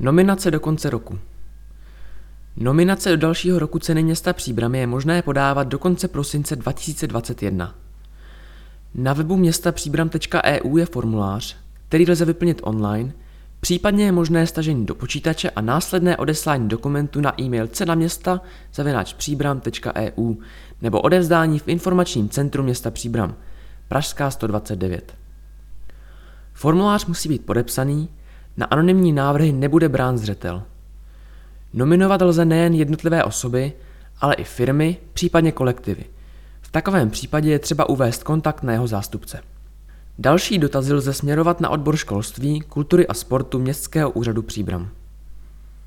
Nominace do konce roku. Nominace do dalšího roku ceny města Příbramy je možné podávat do konce prosince 2021. Na webu města příbram.eu je formulář, který lze vyplnit online, případně je možné stažení do počítače a následné odeslání dokumentu na e-mail cenaměsta příbram.eu nebo odevzdání v informačním centru města Příbram, Pražská 129. Formulář musí být podepsaný, na anonymní návrhy nebude brán zřetel. Nominovat lze nejen jednotlivé osoby, ale i firmy, případně kolektivy. V takovém případě je třeba uvést kontakt na jeho zástupce. Další dotazy lze směrovat na odbor školství, kultury a sportu Městského úřadu Příbram.